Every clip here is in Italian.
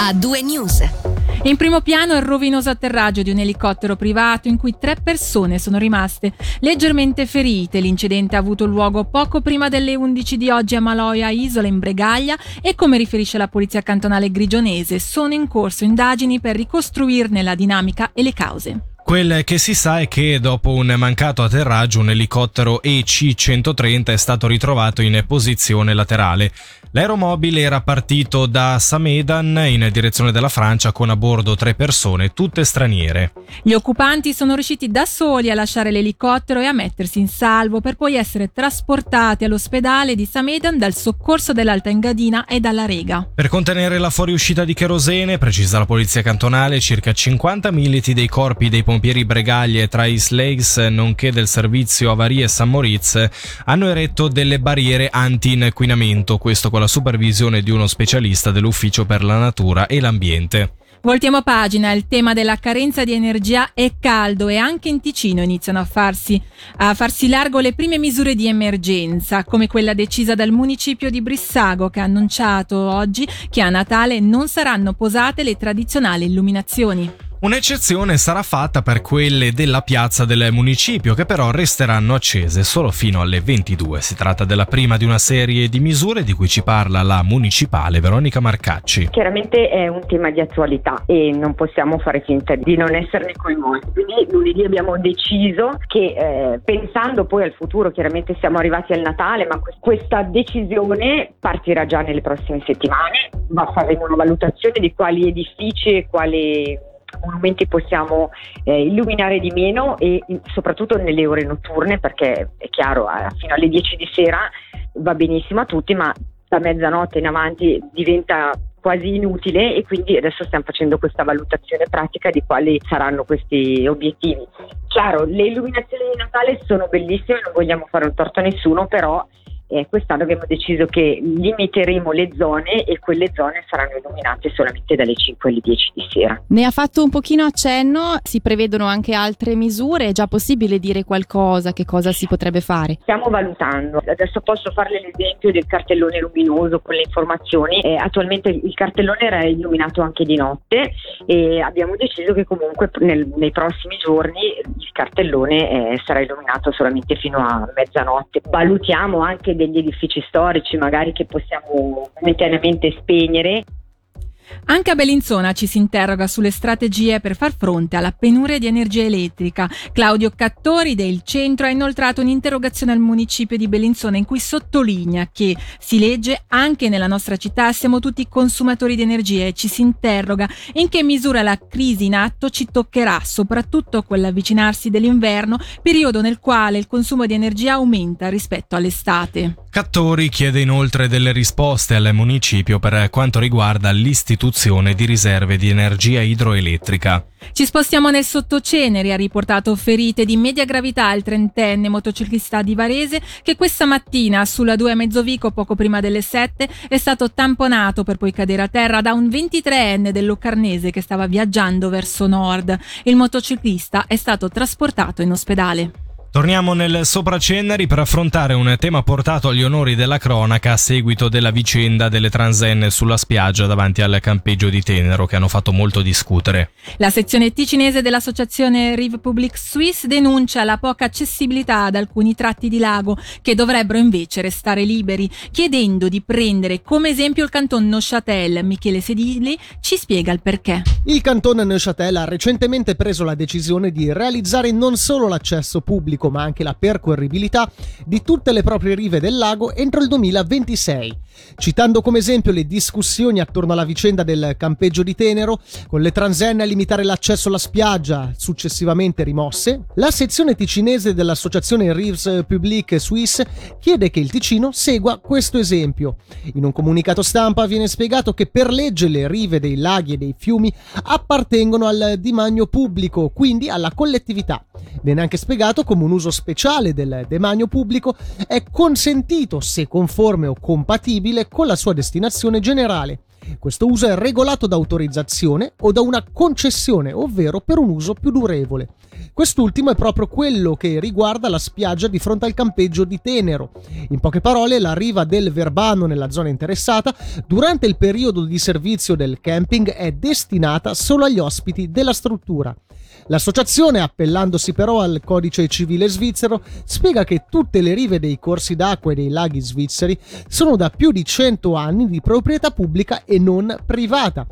a due news. In primo piano il rovinoso atterraggio di un elicottero privato in cui tre persone sono rimaste leggermente ferite. L'incidente ha avuto luogo poco prima delle 11 di oggi a Maloia, isola in Bregaglia e come riferisce la polizia cantonale grigionese sono in corso indagini per ricostruirne la dinamica e le cause. Quel che si sa è che dopo un mancato atterraggio un elicottero EC-130 è stato ritrovato in posizione laterale. L'aeromobile era partito da Samedan in direzione della Francia con a bordo tre persone, tutte straniere. Gli occupanti sono riusciti da soli a lasciare l'elicottero e a mettersi in salvo per poi essere trasportati all'ospedale di Samedan dal soccorso dell'Alta Engadina e dalla Rega. Per contenere la fuoriuscita di kerosene, precisa la polizia cantonale, circa 50 militi dei corpi dei pompieri Bregaglie tra i Slags nonché del servizio avarie San Moritz hanno eretto delle barriere anti-inquinamento, questo con la supervisione di uno specialista dell'Ufficio per la Natura e l'Ambiente. Voltiamo pagina, il tema della carenza di energia è caldo e anche in Ticino iniziano a farsi, a farsi largo le prime misure di emergenza, come quella decisa dal municipio di Brissago che ha annunciato oggi che a Natale non saranno posate le tradizionali illuminazioni. Un'eccezione sarà fatta per quelle della piazza del municipio che però resteranno accese solo fino alle 22. Si tratta della prima di una serie di misure di cui ci parla la municipale Veronica Marcacci. Chiaramente è un tema di attualità e non possiamo fare finta di non esserne coinvolti. Quindi lunedì abbiamo deciso che eh, pensando poi al futuro, chiaramente siamo arrivati al Natale, ma questa decisione partirà già nelle prossime settimane, va a fare una valutazione di quali edifici e quali monumenti possiamo eh, illuminare di meno e soprattutto nelle ore notturne perché è chiaro fino alle 10 di sera va benissimo a tutti ma da mezzanotte in avanti diventa quasi inutile e quindi adesso stiamo facendo questa valutazione pratica di quali saranno questi obiettivi. Chiaro, le illuminazioni di Natale sono bellissime, non vogliamo fare un torto a nessuno, però eh, quest'anno abbiamo deciso che limiteremo le zone e quelle zone saranno illuminate solamente dalle 5 alle 10 di sera. Ne ha fatto un pochino accenno, si prevedono anche altre misure, è già possibile dire qualcosa, che cosa si potrebbe fare? Stiamo valutando, adesso posso farle l'esempio del cartellone luminoso con le informazioni, eh, attualmente il cartellone era illuminato anche di notte e abbiamo deciso che comunque nel, nei prossimi giorni il cartellone eh, sarà illuminato solamente fino a mezzanotte. Valutiamo anche degli edifici storici magari che possiamo momentaneamente spegnere anche a Bellinzona ci si interroga sulle strategie per far fronte alla penuria di energia elettrica. Claudio Cattori del centro ha inoltrato un'interrogazione al municipio di Bellinzona in cui sottolinea che si legge anche nella nostra città siamo tutti consumatori di energia e ci si interroga in che misura la crisi in atto ci toccherà, soprattutto con l'avvicinarsi dell'inverno, periodo nel quale il consumo di energia aumenta rispetto all'estate. Cattori chiede inoltre delle risposte al municipio per quanto riguarda l'istituzione di riserve di energia idroelettrica. Ci spostiamo nel sottoceneri, ha riportato ferite di media gravità il trentenne motociclista di Varese che questa mattina sulla 2 a Mezzovico poco prima delle 7 è stato tamponato per poi cadere a terra da un 23enne del Locarnese che stava viaggiando verso nord. Il motociclista è stato trasportato in ospedale. Torniamo nel Sopracennari per affrontare un tema portato agli onori della cronaca a seguito della vicenda delle transenne sulla spiaggia davanti al campeggio di Tenero che hanno fatto molto discutere. La sezione ticinese dell'associazione Rive Public Suisse denuncia la poca accessibilità ad alcuni tratti di lago che dovrebbero invece restare liberi, chiedendo di prendere come esempio il canton Neuchâtel. Michele Sedili ci spiega il perché. Il canton Neuchâtel ha recentemente preso la decisione di realizzare non solo l'accesso pubblico pubblico ma anche la percorribilità di tutte le proprie rive del lago entro il 2026. Citando come esempio le discussioni attorno alla vicenda del campeggio di Tenero, con le transenne a limitare l'accesso alla spiaggia successivamente rimosse, la sezione ticinese dell'associazione Rives Public Suisse chiede che il Ticino segua questo esempio. In un comunicato stampa viene spiegato che per legge le rive dei laghi e dei fiumi appartengono al dimagno pubblico, quindi alla collettività. Viene anche spiegato come un uso speciale del demanio pubblico è consentito se conforme o compatibile con la sua destinazione generale Questo uso è regolato da autorizzazione o da una concessione, ovvero per un uso più durevole. Quest'ultimo è proprio quello che riguarda la spiaggia di fronte al campeggio di Tenero. In poche parole, la riva del Verbano nella zona interessata, durante il periodo di servizio del camping, è destinata solo agli ospiti della struttura. L'associazione, appellandosi però al codice civile svizzero, spiega che tutte le rive dei corsi d'acqua e dei laghi svizzeri sono da più di 100 anni di proprietà pubblica e non privata.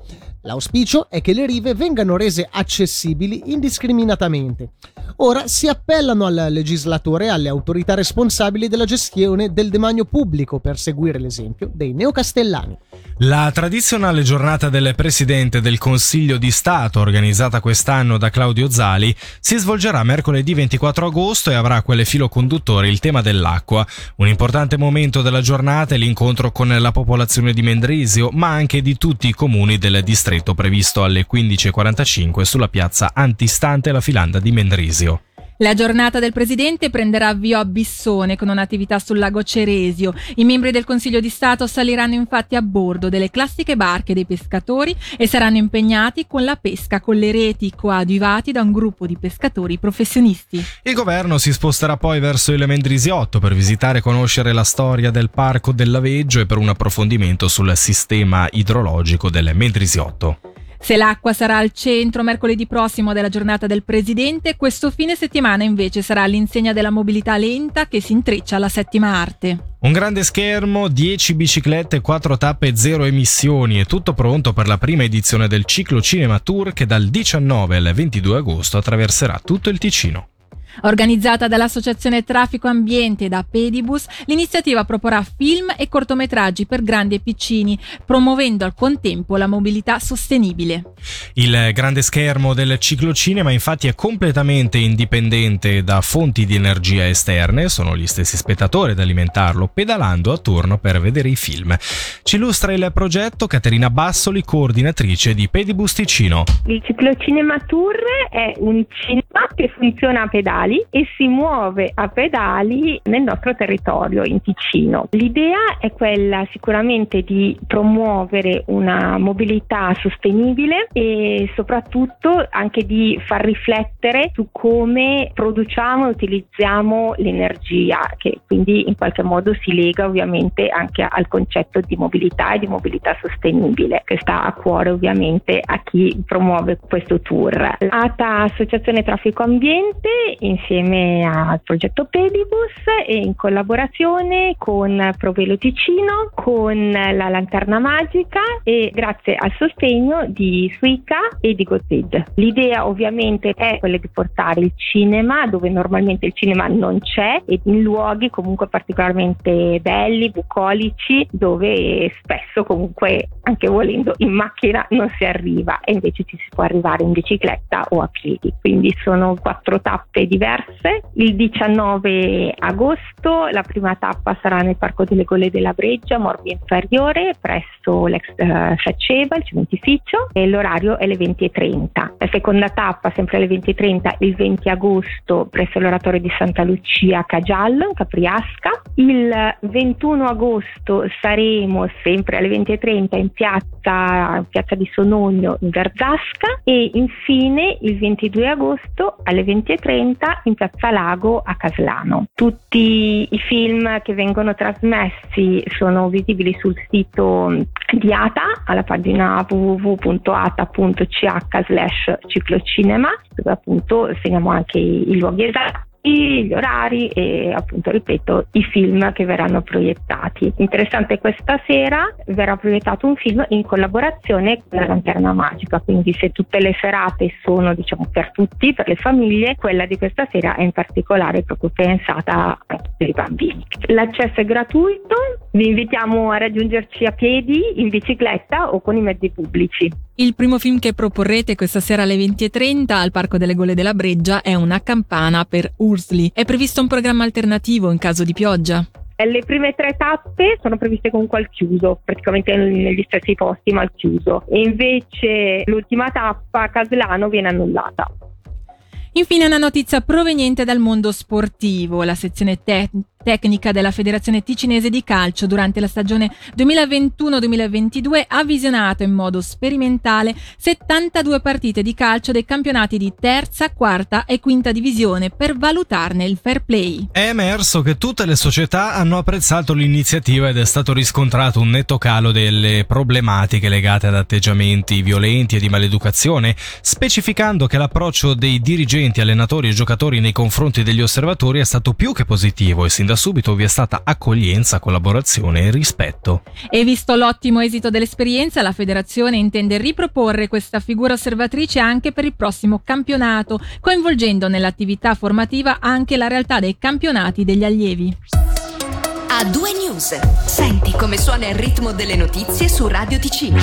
L'auspicio è che le rive vengano rese accessibili indiscriminatamente. Ora si appellano al legislatore e alle autorità responsabili della gestione del demanio pubblico per seguire l'esempio dei neocastellani. La tradizionale giornata del Presidente del Consiglio di Stato, organizzata quest'anno da Claudio Zali, si svolgerà mercoledì 24 agosto e avrà quale filo conduttore il tema dell'acqua. Un importante momento della giornata è l'incontro con la popolazione di Mendrisio, ma anche di tutti i comuni del distretto decreto previsto alle 15.45 sulla piazza antistante la filanda di Mendrisio. La giornata del presidente prenderà avvio a Bissone con un'attività sul lago Ceresio. I membri del Consiglio di Stato saliranno infatti a bordo delle classiche barche dei pescatori e saranno impegnati con la pesca con le reti coadiuvati da un gruppo di pescatori professionisti. Il governo si sposterà poi verso il Mendrisiotto per visitare e conoscere la storia del parco del Laveggio e per un approfondimento sul sistema idrologico del Mendrisiotto. Se l'acqua sarà al centro mercoledì prossimo della giornata del Presidente, questo fine settimana invece sarà all'insegna della mobilità lenta che si intreccia alla settima arte. Un grande schermo, 10 biciclette, 4 tappe e 0 emissioni. È tutto pronto per la prima edizione del ciclo Cinema Tour che dal 19 al 22 agosto attraverserà tutto il Ticino. Organizzata dall'Associazione Traffico Ambiente e da Pedibus, l'iniziativa proporrà film e cortometraggi per grandi e piccini, promuovendo al contempo la mobilità sostenibile. Il grande schermo del ciclocinema infatti è completamente indipendente da fonti di energia esterne, sono gli stessi spettatori ad alimentarlo, pedalando a turno per vedere i film. Ci illustra il progetto Caterina Bassoli, coordinatrice di Pedibus Ticino. Il ciclocinema tour è un cinema che funziona a pedali pedali e si muove a pedali nel nostro territorio in Ticino. L'idea è quella sicuramente di promuovere una mobilità sostenibile e soprattutto anche di far riflettere su come produciamo e utilizziamo l'energia, che quindi in qualche modo si lega ovviamente anche al concetto di mobilità e di mobilità sostenibile, che sta a cuore ovviamente a chi promuove questo tour. ATA Associazione Traffico Ambiente in insieme al progetto Pedibus e in collaborazione con Provelo Ticino, con la Lanterna Magica e grazie al sostegno di Suica e di Gozid. L'idea ovviamente è quella di portare il cinema dove normalmente il cinema non c'è e in luoghi comunque particolarmente belli, bucolici, dove spesso comunque anche volendo in macchina non si arriva e invece ci si può arrivare in bicicletta o a piedi. Quindi sono quattro tappe diverse diverse. Il 19 agosto la prima tappa sarà nel Parco delle Gole della Breggia, Morbi Inferiore, presso l'ex uh, Faceva, il cementificio, e l'orario è alle 20.30. La seconda tappa, sempre alle 20.30, il 20 agosto, presso l'oratorio di Santa Lucia a Cagiallo, in Capriasca. Il 21 agosto saremo sempre alle 20.30 in piazza, in piazza di Sonogno, in Verzasca. E infine il 22 agosto alle 20.30 in Piazza Lago a Caslano. Tutti i film che vengono trasmessi sono visibili sul sito di ATA alla pagina www.ata.ch slash ciclocinema dove appunto segniamo anche i, i luoghi esatti gli orari e appunto ripeto i film che verranno proiettati. Interessante questa sera verrà proiettato un film in collaborazione con la Lanterna Magica, quindi se tutte le serate sono diciamo per tutti, per le famiglie, quella di questa sera è in particolare proprio pensata per i bambini. L'accesso è gratuito, vi invitiamo a raggiungerci a piedi, in bicicletta o con i mezzi pubblici. Il primo film che proporrete questa sera alle 20.30 al Parco delle Gole della Breggia è Una campana per Ursley. È previsto un programma alternativo in caso di pioggia? Le prime tre tappe sono previste comunque al chiuso, praticamente negli stessi posti ma al chiuso. E invece l'ultima tappa a Caslano viene annullata. Infine una notizia proveniente dal mondo sportivo. La sezione te- tecnica della Federazione Ticinese di Calcio durante la stagione 2021-2022 ha visionato in modo sperimentale 72 partite di calcio dei campionati di terza, quarta e quinta divisione per valutarne il fair play. È emerso che tutte le società hanno apprezzato l'iniziativa ed è stato riscontrato un netto calo delle problematiche legate ad atteggiamenti violenti e di maleducazione, specificando che l'approccio dei dirigenti, allenatori e giocatori nei confronti degli osservatori è stato più che positivo e sin da subito vi è stata accoglienza, collaborazione e rispetto. E visto l'ottimo esito dell'esperienza, la federazione intende riproporre questa figura osservatrice anche per il prossimo campionato, coinvolgendo nell'attività formativa anche la realtà dei campionati degli allievi. A due news. Senti come suona il ritmo delle notizie su Radio Ticino.